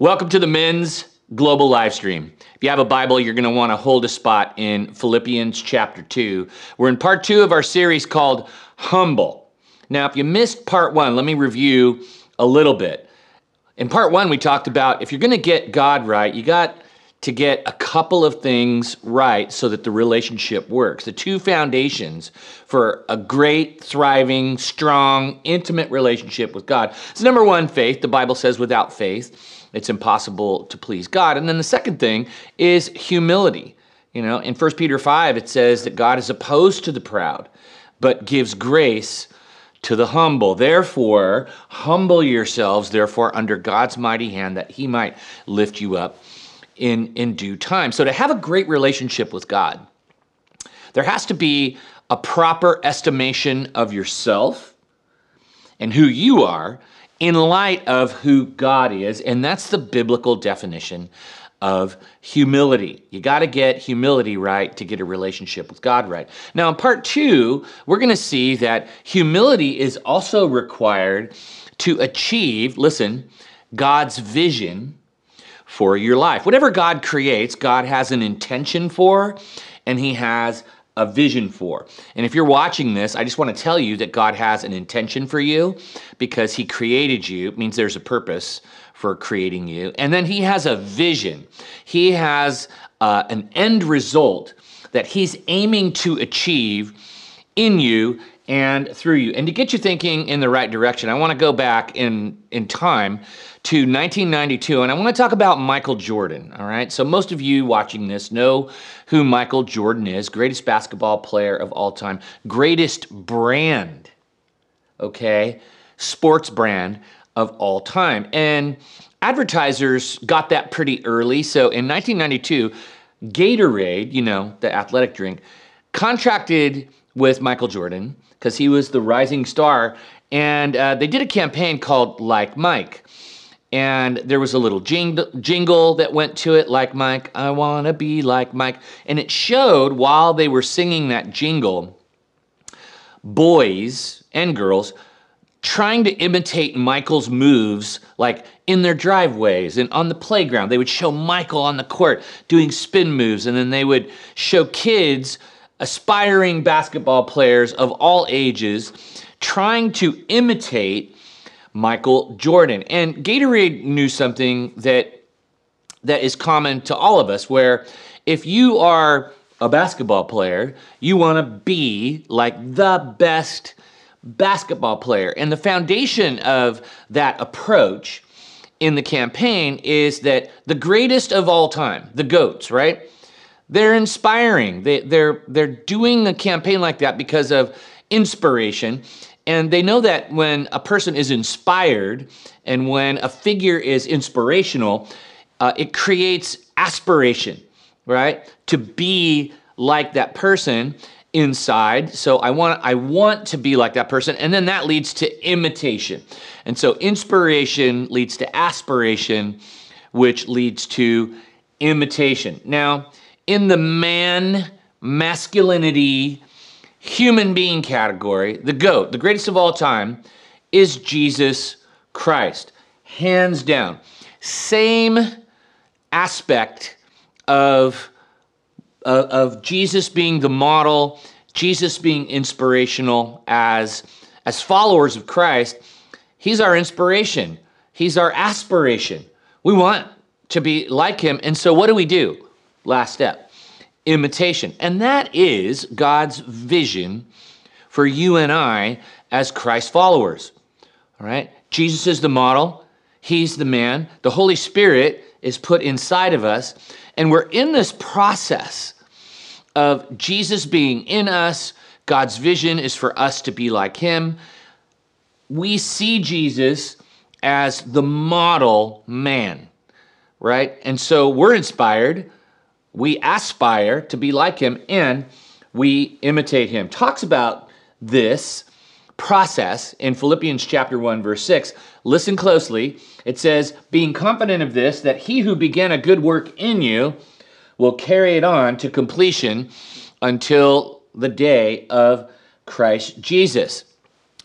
Welcome to the men's global live stream. If you have a Bible, you're going to want to hold a spot in Philippians chapter 2. We're in part 2 of our series called Humble. Now, if you missed part 1, let me review a little bit. In part 1, we talked about if you're going to get God right, you got to get a couple of things right so that the relationship works. The two foundations for a great, thriving, strong, intimate relationship with God is number one, faith. The Bible says without faith, it's impossible to please God. And then the second thing is humility. You know, in 1 Peter 5, it says that God is opposed to the proud, but gives grace to the humble. Therefore, humble yourselves, therefore, under God's mighty hand, that he might lift you up in, in due time. So, to have a great relationship with God, there has to be a proper estimation of yourself and who you are in light of who God is. And that's the biblical definition of humility. You got to get humility right to get a relationship with God right. Now, in part two, we're going to see that humility is also required to achieve, listen, God's vision for your life. Whatever God creates, God has an intention for, and He has a vision for. And if you're watching this, I just want to tell you that God has an intention for you because He created you, it means there's a purpose for creating you. And then He has a vision, He has uh, an end result that He's aiming to achieve in you and through you. And to get you thinking in the right direction, I want to go back in, in time to 1992, and I want to talk about Michael Jordan. All right. So, most of you watching this know who Michael Jordan is greatest basketball player of all time, greatest brand, okay, sports brand of all time. And advertisers got that pretty early. So, in 1992, Gatorade, you know, the athletic drink, contracted with Michael Jordan because he was the rising star. And uh, they did a campaign called Like Mike. And there was a little jingle that went to it, like Mike, I want to be like Mike. And it showed while they were singing that jingle, boys and girls trying to imitate Michael's moves, like in their driveways and on the playground. They would show Michael on the court doing spin moves, and then they would show kids aspiring basketball players of all ages trying to imitate Michael Jordan. And Gatorade knew something that that is common to all of us where if you are a basketball player, you want to be like the best basketball player. And the foundation of that approach in the campaign is that the greatest of all time, the GOATs, right? They're inspiring. They, they're, they're doing a campaign like that because of inspiration. And they know that when a person is inspired and when a figure is inspirational, uh, it creates aspiration, right? To be like that person inside. So I want I want to be like that person and then that leads to imitation. And so inspiration leads to aspiration which leads to imitation. Now, in the man masculinity human being category, the GOAT, the greatest of all time, is Jesus Christ. Hands down. Same aspect of, of, of Jesus being the model, Jesus being inspirational as, as followers of Christ. He's our inspiration, He's our aspiration. We want to be like Him. And so, what do we do? Last step imitation. And that is God's vision for you and I as Christ followers. All right? Jesus is the model, He's the man. The Holy Spirit is put inside of us. And we're in this process of Jesus being in us. God's vision is for us to be like Him. We see Jesus as the model man, right? And so we're inspired we aspire to be like him and we imitate him. Talks about this process in Philippians chapter 1 verse 6. Listen closely. It says, "Being confident of this that he who began a good work in you will carry it on to completion until the day of Christ Jesus."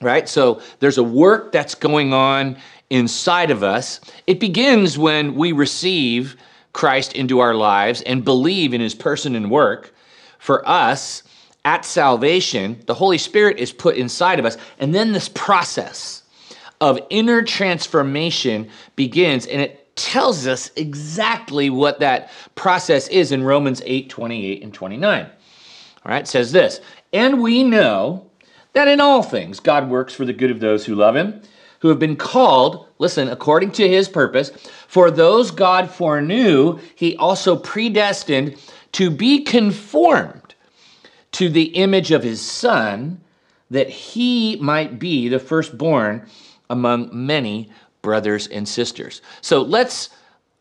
Right? So there's a work that's going on inside of us. It begins when we receive Christ into our lives and believe in his person and work. For us, at salvation, the Holy Spirit is put inside of us, and then this process of inner transformation begins, and it tells us exactly what that process is in Romans 8 28 and 29. All right, it says this, and we know that in all things God works for the good of those who love him, who have been called, listen, according to his purpose. For those God foreknew, he also predestined to be conformed to the image of his son, that he might be the firstborn among many brothers and sisters. So let's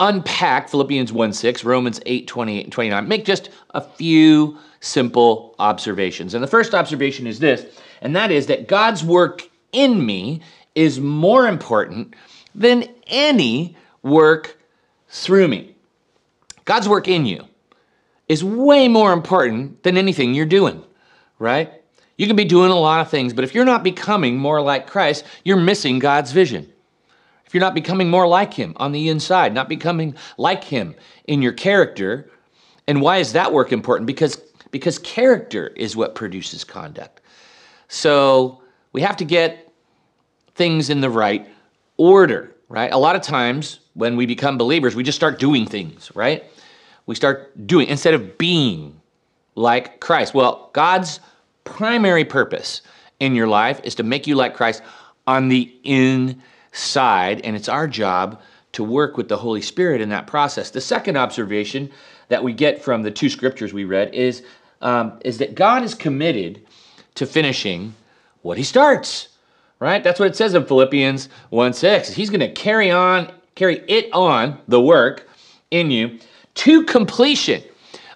unpack Philippians 1 6, Romans 8 28 and 29. Make just a few simple observations. And the first observation is this, and that is that God's work in me is more important than any work through me. God's work in you is way more important than anything you're doing, right? You can be doing a lot of things, but if you're not becoming more like Christ, you're missing God's vision. If you're not becoming more like Him on the inside, not becoming like Him in your character, and why is that work important? Because, because character is what produces conduct. So we have to get things in the right order, right? A lot of times when we become believers, we just start doing things, right? We start doing instead of being like Christ. Well, God's primary purpose in your life is to make you like Christ on the inside, and it's our job to work with the Holy Spirit in that process. The second observation that we get from the two scriptures we read is, um, is that God is committed to finishing what he starts. Right? That's what it says in Philippians 1 6. He's going to carry on, carry it on, the work in you to completion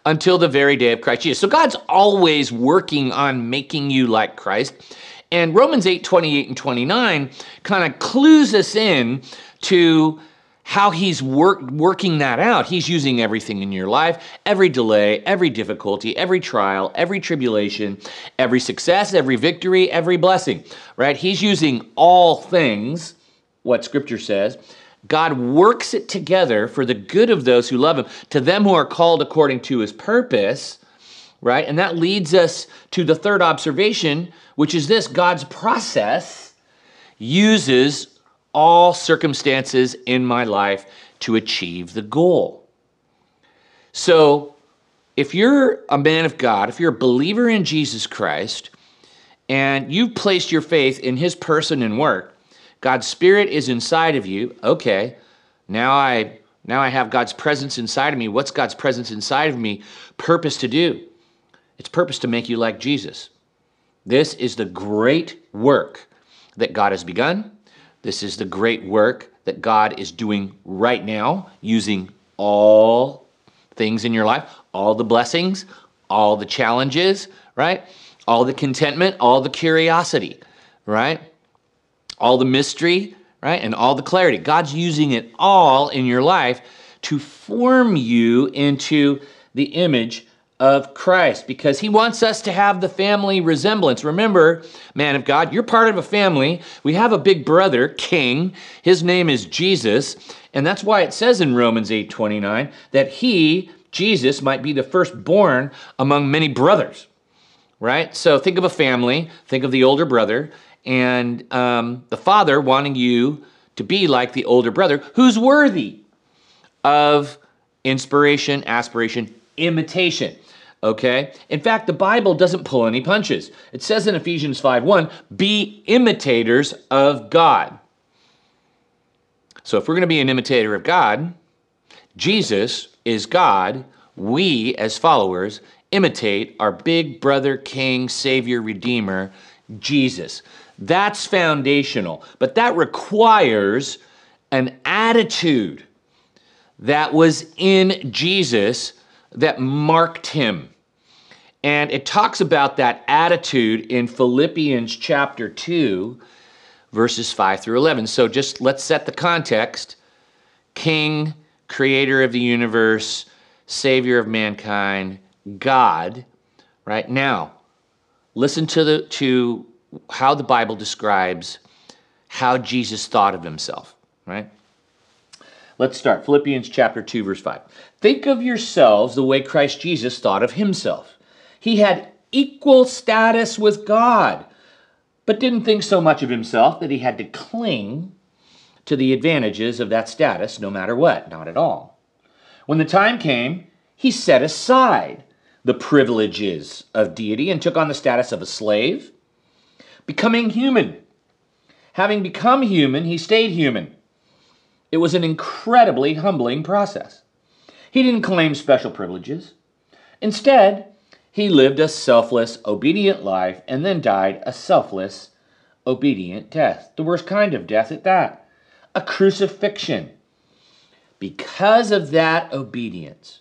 until the very day of Christ Jesus. So God's always working on making you like Christ. And Romans 8 28 and 29 kind of clues us in to how he's work, working that out. He's using everything in your life, every delay, every difficulty, every trial, every tribulation, every success, every victory, every blessing, right? He's using all things, what scripture says. God works it together for the good of those who love him, to them who are called according to his purpose, right? And that leads us to the third observation, which is this God's process uses all circumstances in my life to achieve the goal. So, if you're a man of God, if you're a believer in Jesus Christ, and you've placed your faith in his person and work, God's spirit is inside of you. Okay, now I now I have God's presence inside of me. What's God's presence inside of me purpose to do? It's purpose to make you like Jesus. This is the great work that God has begun. This is the great work that God is doing right now, using all things in your life, all the blessings, all the challenges, right? All the contentment, all the curiosity, right? All the mystery, right? And all the clarity. God's using it all in your life to form you into the image of Christ because he wants us to have the family resemblance. Remember, man of God, you're part of a family. We have a big brother, king. His name is Jesus, and that's why it says in Romans 8:29 that he, Jesus, might be the firstborn among many brothers. Right? So think of a family, think of the older brother, and um, the father wanting you to be like the older brother who's worthy of inspiration, aspiration, imitation. Okay? In fact, the Bible doesn't pull any punches. It says in Ephesians 5:1, "Be imitators of God." So if we're going to be an imitator of God, Jesus is God, we as followers imitate our big brother, king, savior, redeemer, Jesus. That's foundational, but that requires an attitude that was in Jesus that marked him. And it talks about that attitude in Philippians chapter 2, verses 5 through 11. So just let's set the context King, creator of the universe, savior of mankind, God. Right now, listen to, the, to how the Bible describes how Jesus thought of himself. right? Let's start. Philippians chapter 2, verse 5. Think of yourselves the way Christ Jesus thought of himself. He had equal status with God, but didn't think so much of himself that he had to cling to the advantages of that status no matter what. Not at all. When the time came, he set aside the privileges of deity and took on the status of a slave, becoming human. Having become human, he stayed human. It was an incredibly humbling process. He didn't claim special privileges. Instead, he lived a selfless, obedient life and then died a selfless, obedient death. The worst kind of death at that a crucifixion. Because of that obedience,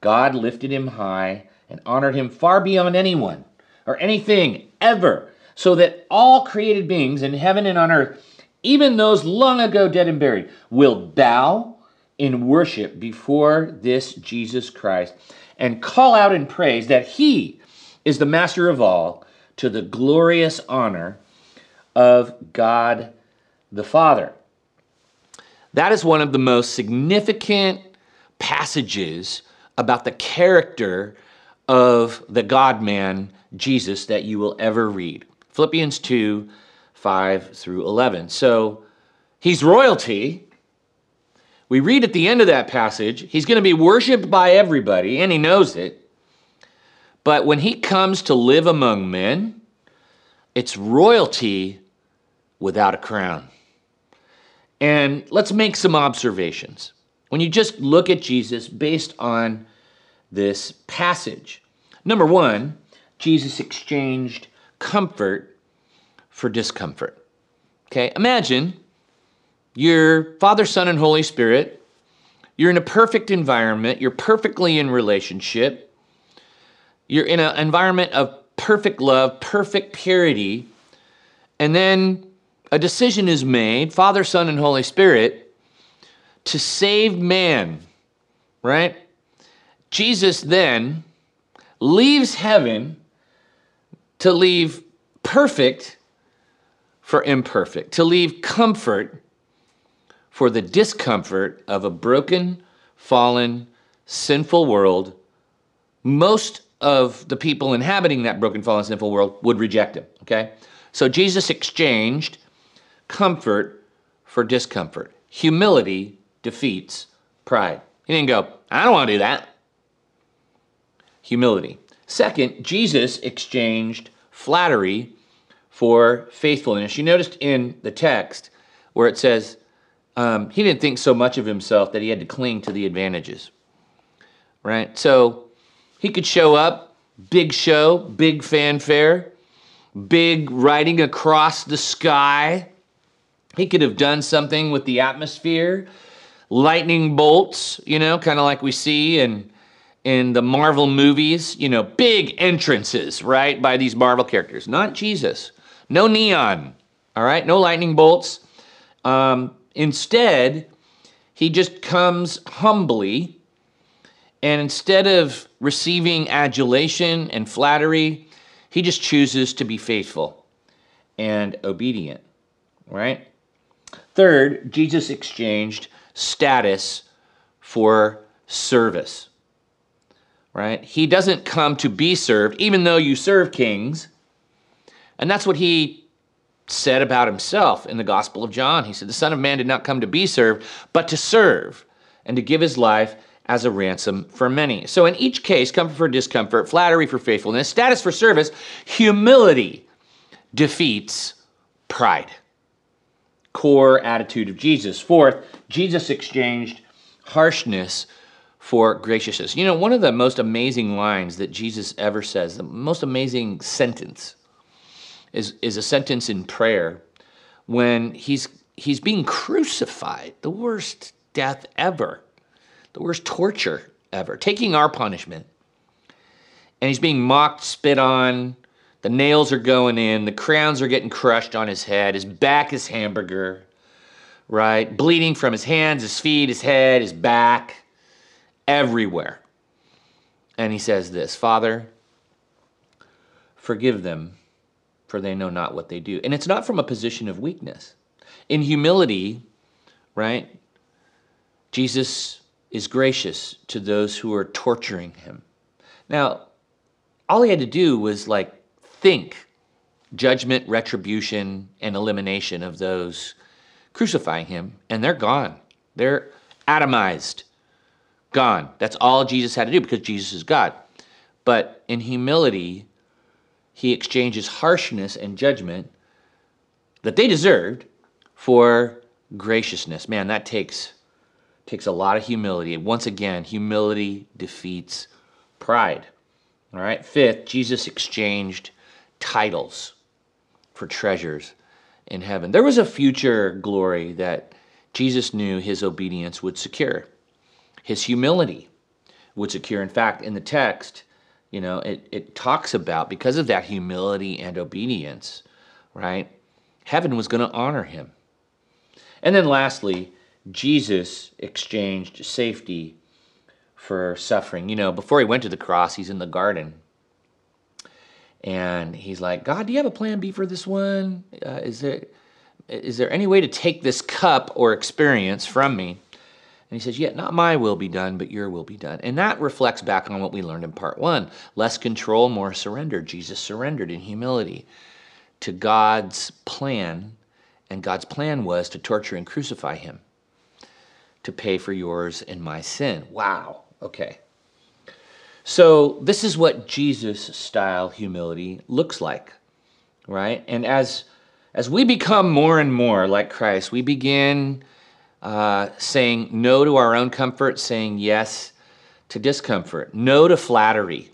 God lifted him high and honored him far beyond anyone or anything ever, so that all created beings in heaven and on earth, even those long ago dead and buried, will bow in worship before this Jesus Christ and call out in praise that he is the master of all to the glorious honor of God the Father. That is one of the most significant passages about the character of the God man, Jesus, that you will ever read. Philippians 2 5 through 11. So he's royalty, we read at the end of that passage, he's going to be worshiped by everybody, and he knows it. But when he comes to live among men, it's royalty without a crown. And let's make some observations. When you just look at Jesus based on this passage, number one, Jesus exchanged comfort for discomfort. Okay, imagine you're Father, Son, and Holy Spirit. You're in a perfect environment. You're perfectly in relationship. You're in an environment of perfect love, perfect purity. And then a decision is made, Father, Son, and Holy Spirit, to save man, right? Jesus then leaves heaven to leave perfect for imperfect, to leave comfort for the discomfort of a broken, fallen, sinful world, most of the people inhabiting that broken, fallen, sinful world would reject him. Okay? So Jesus exchanged comfort for discomfort. Humility defeats pride. He didn't go, I don't want to do that. Humility. Second, Jesus exchanged flattery for faithfulness. You noticed in the text where it says, um, he didn't think so much of himself that he had to cling to the advantages. Right? So he could show up, big show, big fanfare, big riding across the sky. He could have done something with the atmosphere, lightning bolts, you know, kind of like we see in in the Marvel movies, you know, big entrances, right, by these Marvel characters. Not Jesus. No neon, all right? No lightning bolts. Um, Instead, he just comes humbly, and instead of receiving adulation and flattery, he just chooses to be faithful and obedient, right? Third, Jesus exchanged status for service, right? He doesn't come to be served, even though you serve kings. And that's what he said about himself in the Gospel of John. He said, The Son of Man did not come to be served, but to serve and to give his life as a ransom for many. So, in each case, comfort for discomfort, flattery for faithfulness, status for service, humility defeats pride. Core attitude of Jesus. Fourth, Jesus exchanged harshness for graciousness. You know, one of the most amazing lines that Jesus ever says, the most amazing sentence is, is a sentence in prayer when he's, he's being crucified, the worst death ever, the worst torture ever, taking our punishment. And he's being mocked, spit on, the nails are going in, the crowns are getting crushed on his head, his back is hamburger, right? Bleeding from his hands, his feet, his head, his back, everywhere. And he says this Father, forgive them, for they know not what they do. And it's not from a position of weakness. In humility, right? Jesus is gracious to those who are torturing him. Now, all he had to do was like think judgment, retribution, and elimination of those crucifying him, and they're gone. They're atomized, gone. That's all Jesus had to do because Jesus is God. But in humility, he exchanges harshness and judgment that they deserved for graciousness. Man, that takes takes a lot of humility. Once again, humility defeats pride. All right. Fifth, Jesus exchanged titles for treasures in heaven. There was a future glory that Jesus knew his obedience would secure. His humility would secure. In fact, in the text, you know, it, it talks about because of that humility and obedience, right? Heaven was going to honor him. And then lastly, Jesus exchanged safety for suffering. You know, before he went to the cross, he's in the garden. And he's like, God, do you have a plan B for this one? Uh, is there is there any way to take this cup or experience from me? And he says, Yet yeah, not my will be done, but your will be done. And that reflects back on what we learned in part one less control, more surrender. Jesus surrendered in humility to God's plan, and God's plan was to torture and crucify him to pay for yours and my sin. Wow. Okay. So, this is what Jesus style humility looks like, right? And as as we become more and more like Christ, we begin uh, saying no to our own comfort, saying yes to discomfort, no to flattery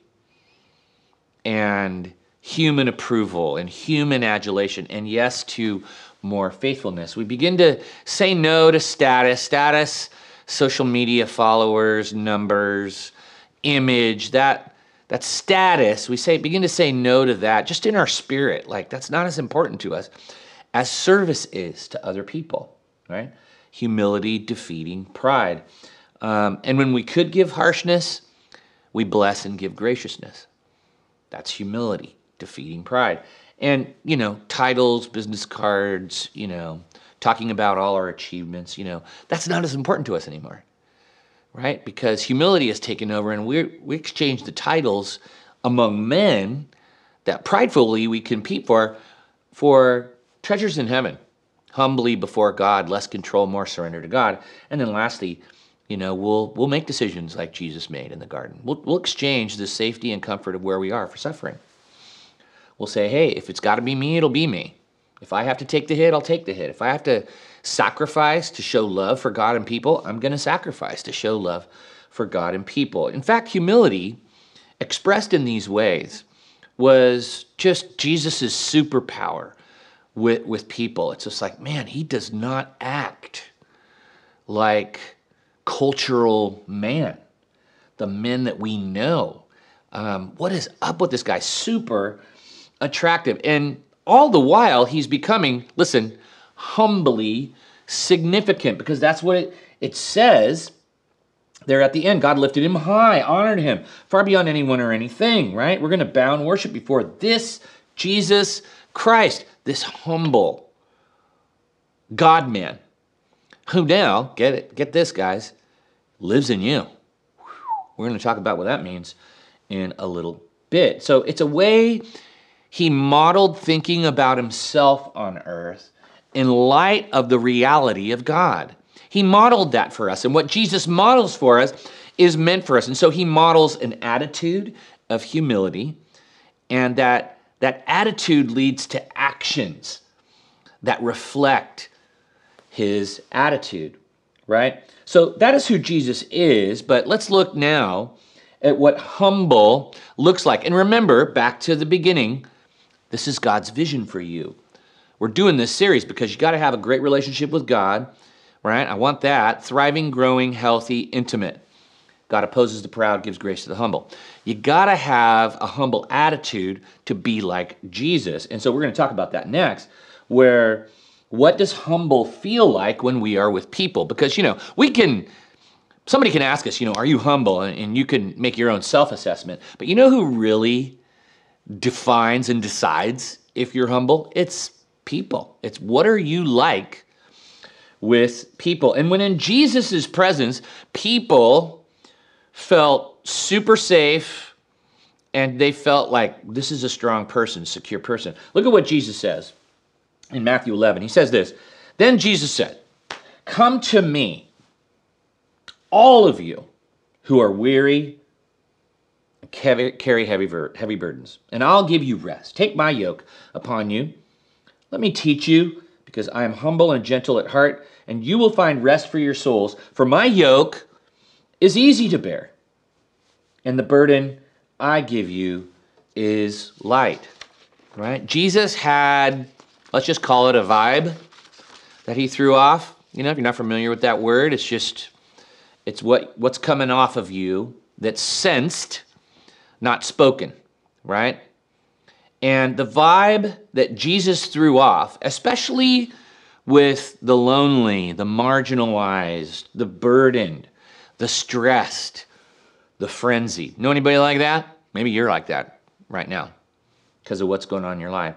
and human approval and human adulation, and yes to more faithfulness. We begin to say no to status, status, social media followers, numbers, image, that that status, we say begin to say no to that just in our spirit. Like that's not as important to us as service is to other people, right? Humility defeating pride. Um, and when we could give harshness, we bless and give graciousness. That's humility defeating pride and you know titles business cards you know talking about all our achievements you know that's not as important to us anymore right because humility has taken over and we we exchange the titles among men that pridefully we compete for for treasures in heaven humbly before god less control more surrender to god and then lastly you know we'll we'll make decisions like jesus made in the garden we'll, we'll exchange the safety and comfort of where we are for suffering We'll say, hey, if it's got to be me, it'll be me. If I have to take the hit, I'll take the hit. If I have to sacrifice to show love for God and people, I'm going to sacrifice to show love for God and people. In fact, humility expressed in these ways was just Jesus' superpower with, with people. It's just like, man, he does not act like cultural man, the men that we know. Um, what is up with this guy? Super attractive. And all the while, he's becoming, listen, humbly significant because that's what it, it says there at the end. God lifted him high, honored him far beyond anyone or anything, right? We're going to bow and worship before this Jesus Christ, this humble God man, who now, get it, get this, guys, lives in you. We're going to talk about what that means in a little bit. So it's a way he modeled thinking about himself on earth in light of the reality of God. He modeled that for us. And what Jesus models for us is meant for us. And so he models an attitude of humility, and that, that attitude leads to actions that reflect his attitude, right? So that is who Jesus is, but let's look now at what humble looks like. And remember, back to the beginning, this is God's vision for you. We're doing this series because you got to have a great relationship with God, right? I want that. Thriving, growing, healthy, intimate. God opposes the proud, gives grace to the humble. You got to have a humble attitude to be like Jesus. And so we're to talk about that next, where what does humble feel like when we are with people? Because, you know, we can, somebody can ask us, you know, are you humble? And you can make your own self assessment. But you know who really defines and decides if you're humble? It's people. It's what are you like with people. And when in Jesus' presence, people felt super safe and they felt like this is a strong person, secure person. Look at what Jesus says in Matthew 11. He says this Then Jesus said, Come to me, all of you who are weary and carry heavy, heavy burdens, and I'll give you rest. Take my yoke upon you. Let me teach you, because I am humble and gentle at heart, and you will find rest for your souls. For my yoke is easy to bear, and the burden I give you is light. Right? Jesus had, let's just call it a vibe that he threw off. You know, if you're not familiar with that word, it's just it's what what's coming off of you that's sensed not spoken, right? And the vibe that Jesus threw off, especially with the lonely, the marginalized, the burdened, the stressed, the frenzied. Know anybody like that? Maybe you're like that right now because of what's going on in your life.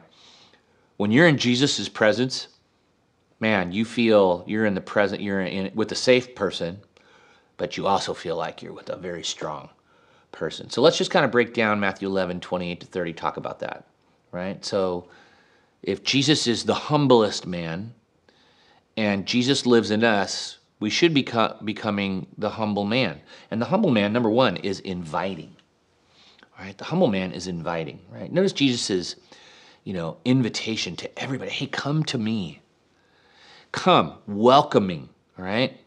When you're in Jesus' presence, man, you feel you're in the present, you're in with a safe person, but you also feel like you're with a very strong person. So let's just kind of break down Matthew 11, 28 to 30, talk about that, right? So if Jesus is the humblest man and Jesus lives in us, we should be becoming the humble man. And the humble man, number one, is inviting. All right, The humble man is inviting, right? Notice Jesus's, you know, invitation to everybody. Hey, come to me. Come, welcoming, right?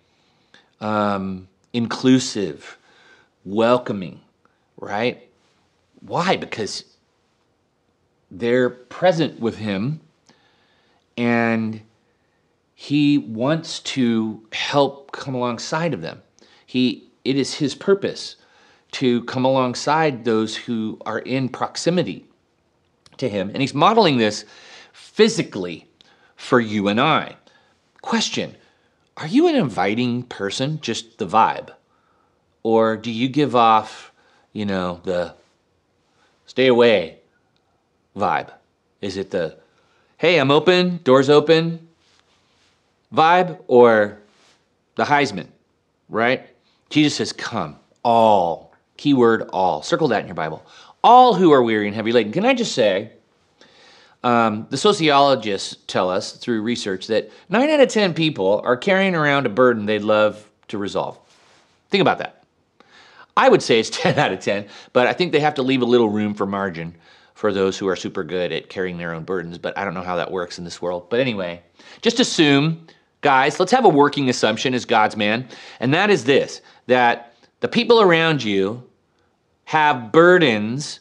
Um, inclusive, welcoming, right? Why? Because they're present with him and he wants to help come alongside of them. He it is his purpose to come alongside those who are in proximity to him and he's modeling this physically for you and I. Question, are you an inviting person, just the vibe? Or do you give off you know, the stay away vibe? Is it the, hey, I'm open, doors open vibe, or the Heisman, right? Jesus says, come, all, keyword all. Circle that in your Bible. All who are weary and heavy laden. Can I just say, um, the sociologists tell us through research that 9 out of 10 people are carrying around a burden they'd love to resolve. Think about that. I would say it's 10 out of 10, but I think they have to leave a little room for margin for those who are super good at carrying their own burdens, but I don't know how that works in this world. But anyway, just assume, guys, let's have a working assumption as God's man, and that is this that the people around you have burdens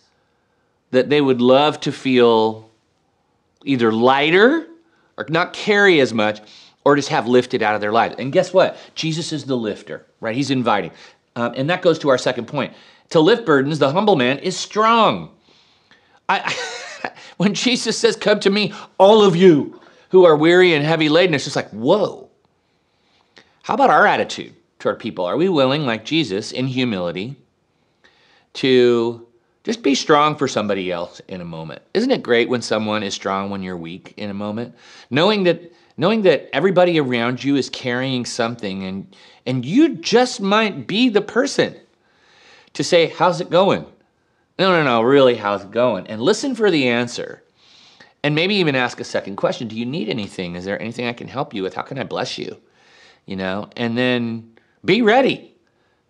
that they would love to feel either lighter or not carry as much or just have lifted out of their lives. And guess what? Jesus is the lifter, right? He's inviting. Um, and that goes to our second point. To lift burdens, the humble man is strong. I, when Jesus says, Come to me, all of you who are weary and heavy laden, it's just like, whoa. How about our attitude toward people? Are we willing, like Jesus, in humility, to just be strong for somebody else in a moment? Isn't it great when someone is strong when you're weak in a moment? Knowing that knowing that everybody around you is carrying something and and you just might be the person to say how's it going no no no really how's it going and listen for the answer and maybe even ask a second question. Do you need anything? Is there anything i can help you with? How can i bless you? You know? And then be ready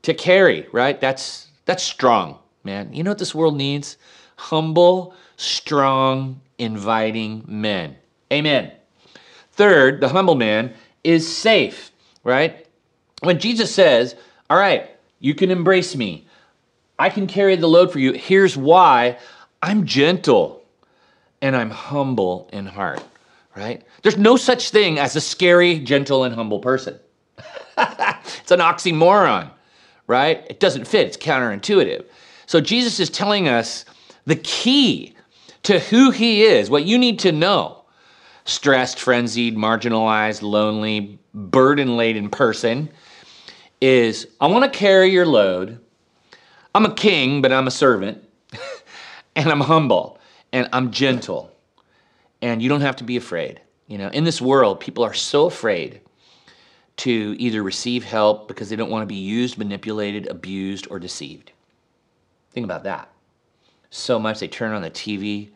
to carry right? That's that's strong man. You know what this world needs? Humble strong inviting men. Amen. Third, the humble man is safe, right? When Jesus says, All right, you can embrace me, I can carry the load for you. Here's why. I'm gentle and I'm humble in heart, right? There's no such thing as a scary, gentle, and humble person. it's an oxymoron, right? It doesn't fit, it's counterintuitive. So Jesus is telling us the key to who he is, what you need to know stressed, frenzied, marginalized, lonely, burden laden person is I want to carry your load. I'm a king, but I'm a servant. and I'm humble and I'm gentle. And you don't have to be afraid. You know, in this world, people are so afraid to either receive help because they don't want to be used, manipulated, abused, or deceived. Think about that. So much they turn on the TV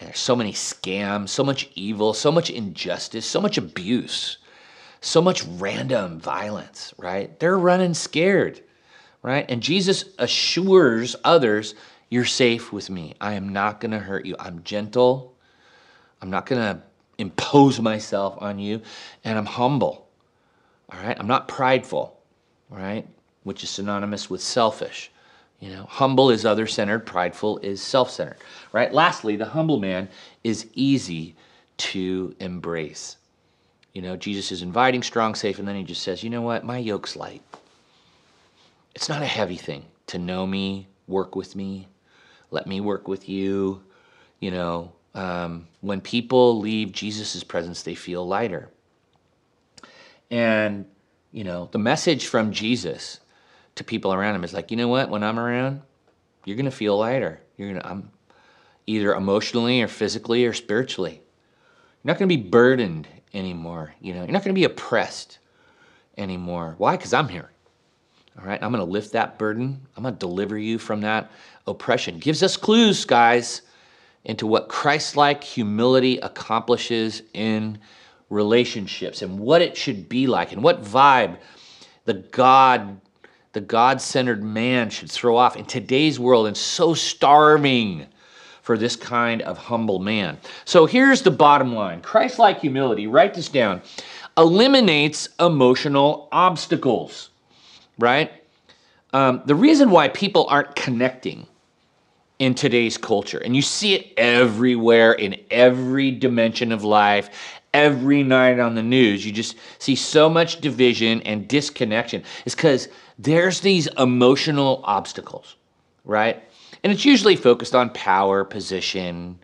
and there's so many scams, so much evil, so much injustice, so much abuse, so much random violence, right? They're running scared, right? And Jesus assures others, You're safe with me. I am not going to hurt you. I'm gentle. I'm not going to impose myself on you. And I'm humble, all right? I'm not prideful, all right? Which is synonymous with selfish. You know, humble is other centered, prideful is self centered, right? Lastly, the humble man is easy to embrace. You know, Jesus is inviting, strong, safe, and then he just says, you know what? My yoke's light. It's not a heavy thing to know me, work with me, let me work with you. You know, um, when people leave Jesus' presence, they feel lighter. And, you know, the message from Jesus to people around him is like, you know what? When I'm around, you're gonna feel lighter. You're gonna I'm either emotionally or physically or spiritually. You're not gonna be burdened anymore. You know, you're not gonna be oppressed anymore. Why? Because I'm here. All right, I'm gonna lift that burden. I'm gonna deliver you from that oppression. Gives us clues, guys, into what Christ-like humility accomplishes in relationships and what it should be like and what vibe the God the God centered man should throw off in today's world and so starving for this kind of humble man. So here's the bottom line Christ like humility, write this down, eliminates emotional obstacles, right? Um, the reason why people aren't connecting in today's culture, and you see it everywhere in every dimension of life, every night on the news, you just see so much division and disconnection, is because there's these emotional obstacles, right? And it's usually focused on power, position,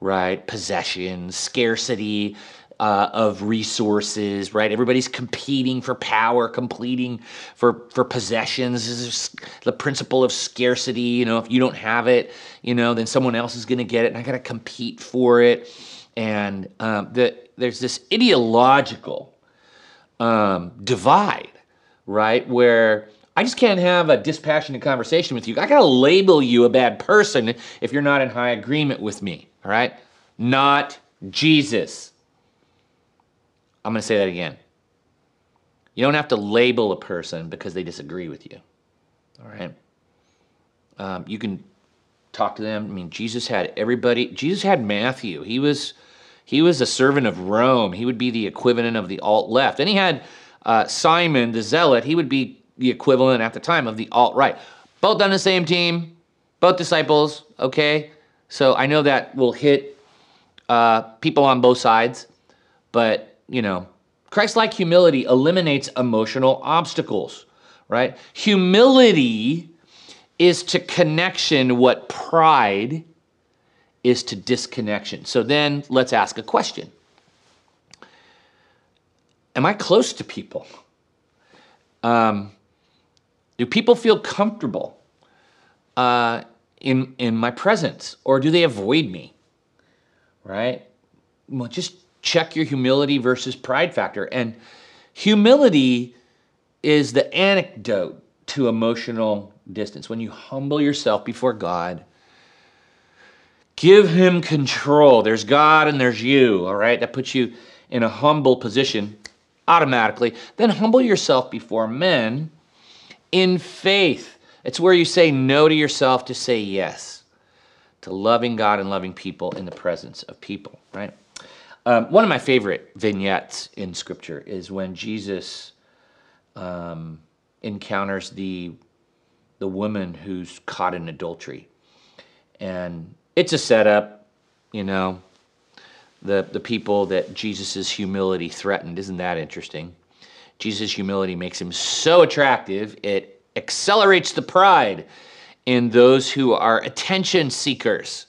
right? Possession, scarcity uh, of resources, right? Everybody's competing for power, competing for for possessions. This is the principle of scarcity. You know, if you don't have it, you know, then someone else is going to get it, and I got to compete for it. And um, the, there's this ideological um, divide, right, where I just can't have a dispassionate conversation with you. I gotta label you a bad person if you're not in high agreement with me, all right? Not Jesus. I'm gonna say that again. You don't have to label a person because they disagree with you, all right? Um, you can talk to them. I mean, Jesus had everybody. Jesus had Matthew. He was he was a servant of Rome. He would be the equivalent of the alt left. Then he had uh, Simon the zealot. He would be the equivalent at the time of the alt right. Both on the same team, both disciples, okay? So I know that will hit uh, people on both sides, but, you know, Christ like humility eliminates emotional obstacles, right? Humility is to connection what pride is to disconnection. So then let's ask a question Am I close to people? Um, do people feel comfortable uh, in in my presence, or do they avoid me? Right? Well, just check your humility versus pride factor. And humility is the antidote to emotional distance. When you humble yourself before God, give Him control. There's God and there's you, all right? That puts you in a humble position automatically. Then humble yourself before men in faith. It's where you say no to yourself to say yes to loving God and loving people in the presence of people, right? Um, one of my favorite vignettes in Scripture is when Jesus um, encounters the the woman who's caught in adultery, and it's a setup, you know. The the people that Jesus' humility threatened isn't that interesting? Jesus' humility makes him so attractive, it accelerates the pride in those who are attention seekers,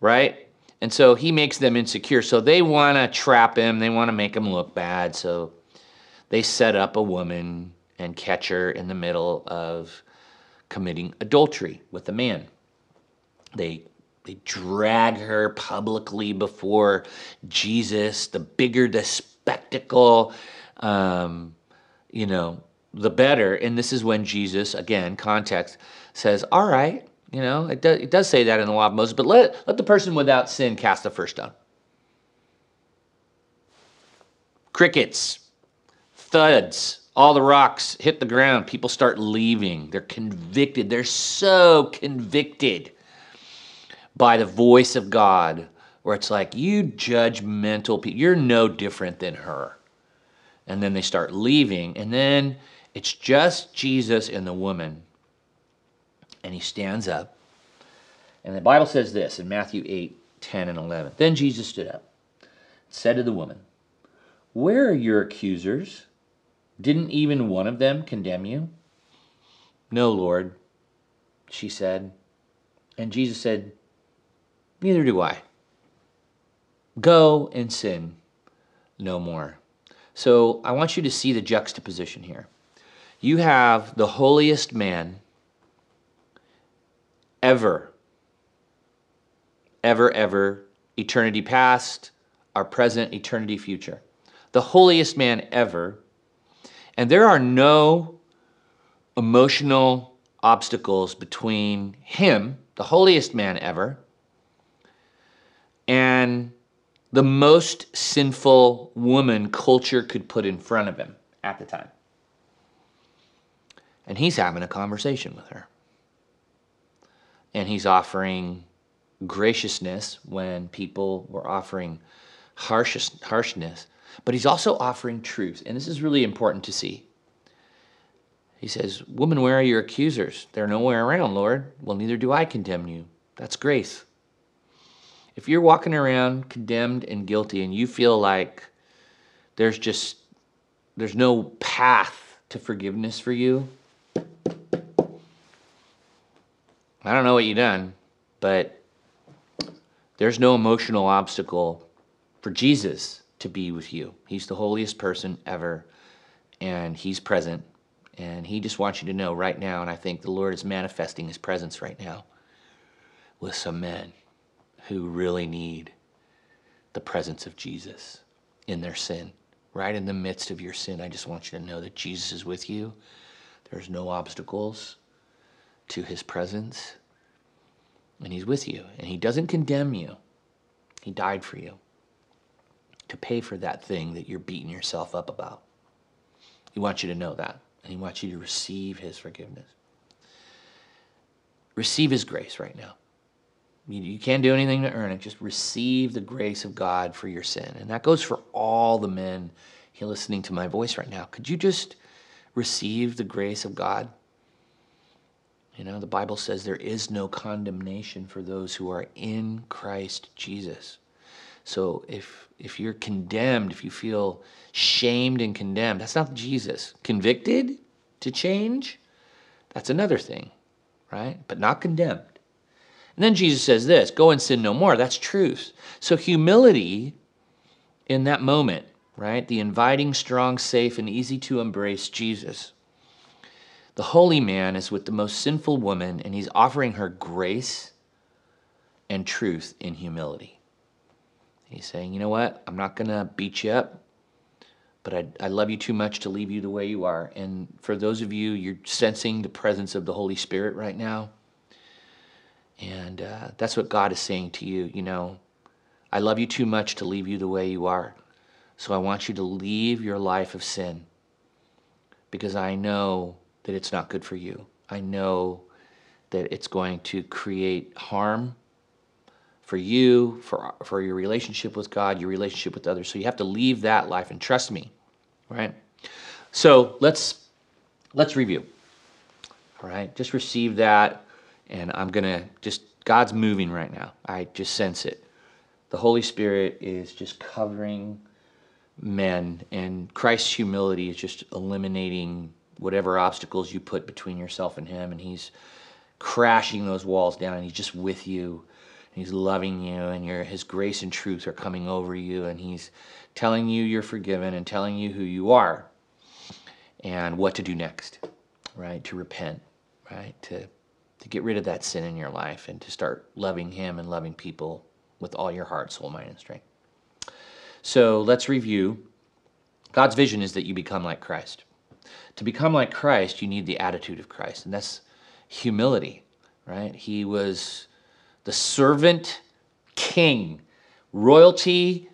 right? And so he makes them insecure. So they want to trap him, they want to make him look bad. So they set up a woman and catch her in the middle of committing adultery with a man. They they drag her publicly before Jesus. The bigger the spectacle, um, you know, the better. And this is when Jesus, again, context, says, All right, you know, it does, it does say that in the law of Moses, but let, let the person without sin cast the first stone. Crickets, thuds, all the rocks hit the ground. People start leaving. They're convicted. They're so convicted by the voice of God, where it's like, you judgmental people, you're no different than her. And then they start leaving. And then it's just Jesus and the woman. And he stands up. And the Bible says this in Matthew 8 10 and 11. Then Jesus stood up, said to the woman, Where are your accusers? Didn't even one of them condemn you? No, Lord, she said. And Jesus said, Neither do I. Go and sin no more. So I want you to see the juxtaposition here. You have the holiest man ever, ever, ever, eternity past, our present, eternity future. The holiest man ever. And there are no emotional obstacles between him, the holiest man ever, and the most sinful woman culture could put in front of him at the time. And he's having a conversation with her. And he's offering graciousness when people were offering harshness, but he's also offering truth. And this is really important to see. He says, Woman, where are your accusers? They're nowhere around, Lord. Well, neither do I condemn you. That's grace. If you're walking around condemned and guilty and you feel like there's just there's no path to forgiveness for you, I don't know what you've done, but there's no emotional obstacle for Jesus to be with you. He's the holiest person ever, and He's present. And He just wants you to know right now, and I think the Lord is manifesting His presence right now with some men who really need the presence of Jesus in their sin. Right in the midst of your sin, I just want you to know that Jesus is with you. There's no obstacles to his presence. And he's with you. And he doesn't condemn you. He died for you to pay for that thing that you're beating yourself up about. He wants you to know that. And he wants you to receive his forgiveness. Receive his grace right now. You, can't do anything to earn it. Just receive the grace of God for your sin. And that goes for all the men here listening to my voice right now. Could you just receive the grace of God? You know, the Bible says there is no condemnation for those who are in Christ Jesus. So if if you're condemned, if you feel shamed and condemned, that's not Jesus. Convicted to change, that's another thing, right? But not condemned. And then Jesus says this go and sin no more. That's truth. So humility in that moment, right? The inviting, strong, safe, and easy to embrace Jesus. The holy man is with the most sinful woman, and he's offering her grace and truth in humility. He's saying, you know what? I'm not going to beat you up, but I, I love you too much to leave you the way you are. And for those of you, you're sensing the presence of the Holy Spirit right now. And uh, that's what God is saying to you. You know, I love you too much to leave you the way you are. So I want you to leave your life of sin because I know that it's not good for you. I know that it's going to create harm for you, for, for your relationship with God, your relationship with others. So you have to leave that life and trust me, right? So let's let's review. All right, just receive that, and I'm gonna just God's moving right now. I just sense it. The Holy Spirit is just covering men, and Christ's humility is just eliminating whatever obstacles you put between yourself and Him, and He's crashing those walls down, and He's just with you. He's loving you, and your His grace and truth are coming over you, and He's telling you you're forgiven and telling you who you are and what to do next, right? To repent, right? To to get rid of that sin in your life and to start loving Him and loving people with all your heart, soul, mind, and strength. So let's review. God's vision is that you become like Christ. To become like Christ, you need the attitude of Christ, and that's humility, right? He was the servant king, royalty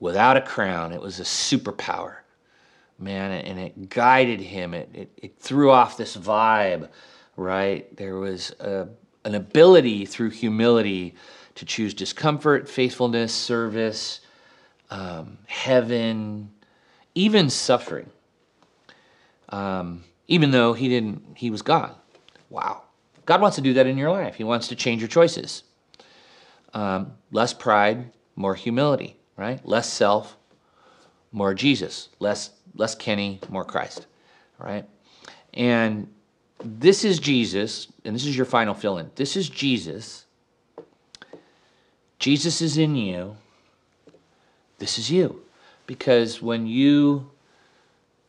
without a crown. It was a superpower, man, and it guided him. It, it, it threw off this vibe, right? There was a, an ability through humility to choose discomfort, faithfulness, service, um, heaven, even suffering. Um, even though he didn't, he was God. Wow. God wants to do that in your life. He wants to change your choices. Um, less pride, more humility, right? Less self, more Jesus. Less less Kenny, more Christ, right? And this is Jesus, and this is your final fill in. This is Jesus. Jesus is in you. This is you. Because when you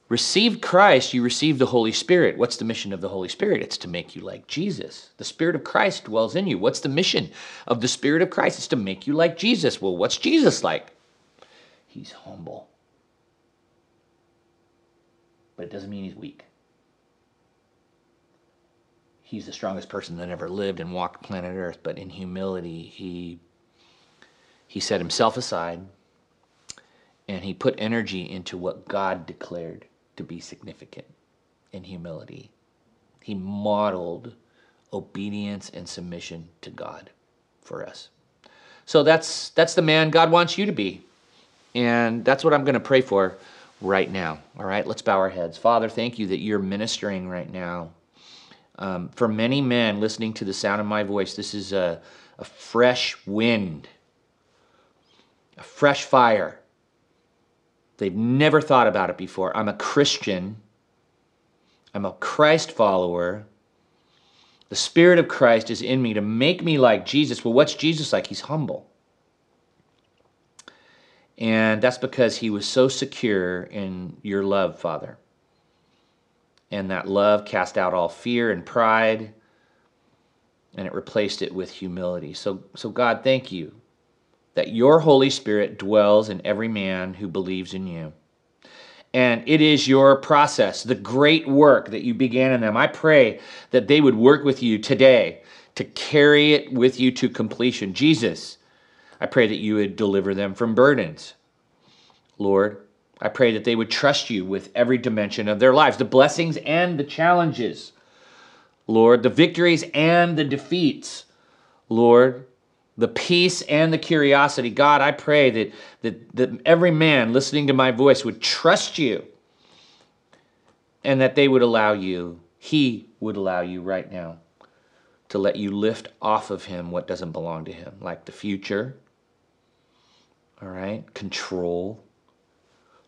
received Christ, you received the Holy Spirit. What's the mission of the Holy Spirit? It's to make you like Jesus. The Spirit of Christ dwells in you. What's the mission of the Spirit of Christ? It's to make you like Jesus. Well, what's Jesus like? He's humble. But it doesn't mean he's weak. He's the strongest person that ever lived and walked planet Earth, but in humility, he he set himself aside and he put energy into what God declared to be significant in humility. He modeled obedience and submission to God for us. So that's that's the man God wants you to be. And that's what I'm going to pray for right now. All right, let's bow our heads. Father, thank you that you're ministering right now. Um, for many men listening to the sound of my voice, this is a, a fresh wind, a fresh fire They've never thought about it before. I'm a Christian. I'm a Christ follower. The Spirit of Christ is in me to make me like Jesus. Well, what's Jesus like? He's humble. And that's because he was so secure in your love, Father. And that love cast out all fear and pride, and it replaced it with humility. So, so God, thank you that your Holy Spirit dwells in every man who believes in you. And it is your process, the great work that you began in them. I pray that they would work with you today to carry it with you to completion. Jesus, I pray that you would deliver them from burdens. Lord, I pray that they would trust you with every dimension of their lives, the blessings and the challenges. Lord, the victories and the defeats. Lord, the peace and the curiosity. God, I pray that, that, that every man listening to my voice would trust you and that they would allow you, he would allow you right now to let you lift off of him what doesn't belong to him, like the future, all right, control.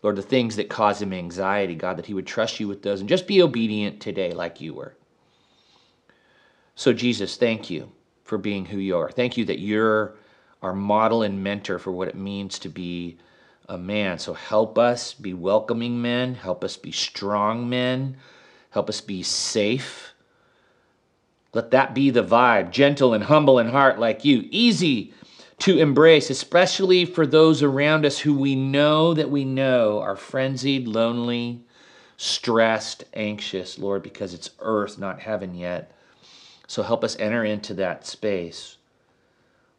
Lord, the things that cause him anxiety, God, that he would trust you with those and just be obedient today like you were. So, Jesus, thank you for being who you are. Thank you that you're our model and mentor for what it means to be a man. So help us be welcoming men, help us be strong men, help us be safe. Let that be the vibe, gentle and humble in heart like you, easy to embrace, especially for those around us who we know that we know are frenzied, lonely, stressed, anxious, Lord, because it's earth, not heaven yet. So help us enter into that space.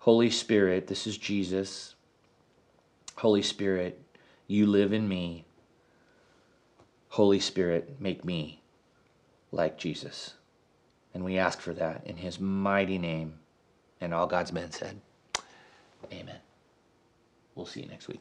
Holy Spirit, this is Jesus. Holy Spirit, you live in me. Holy Spirit, make me like Jesus. And we ask for that in his mighty name. And all God's men said, Amen. We'll see you next week.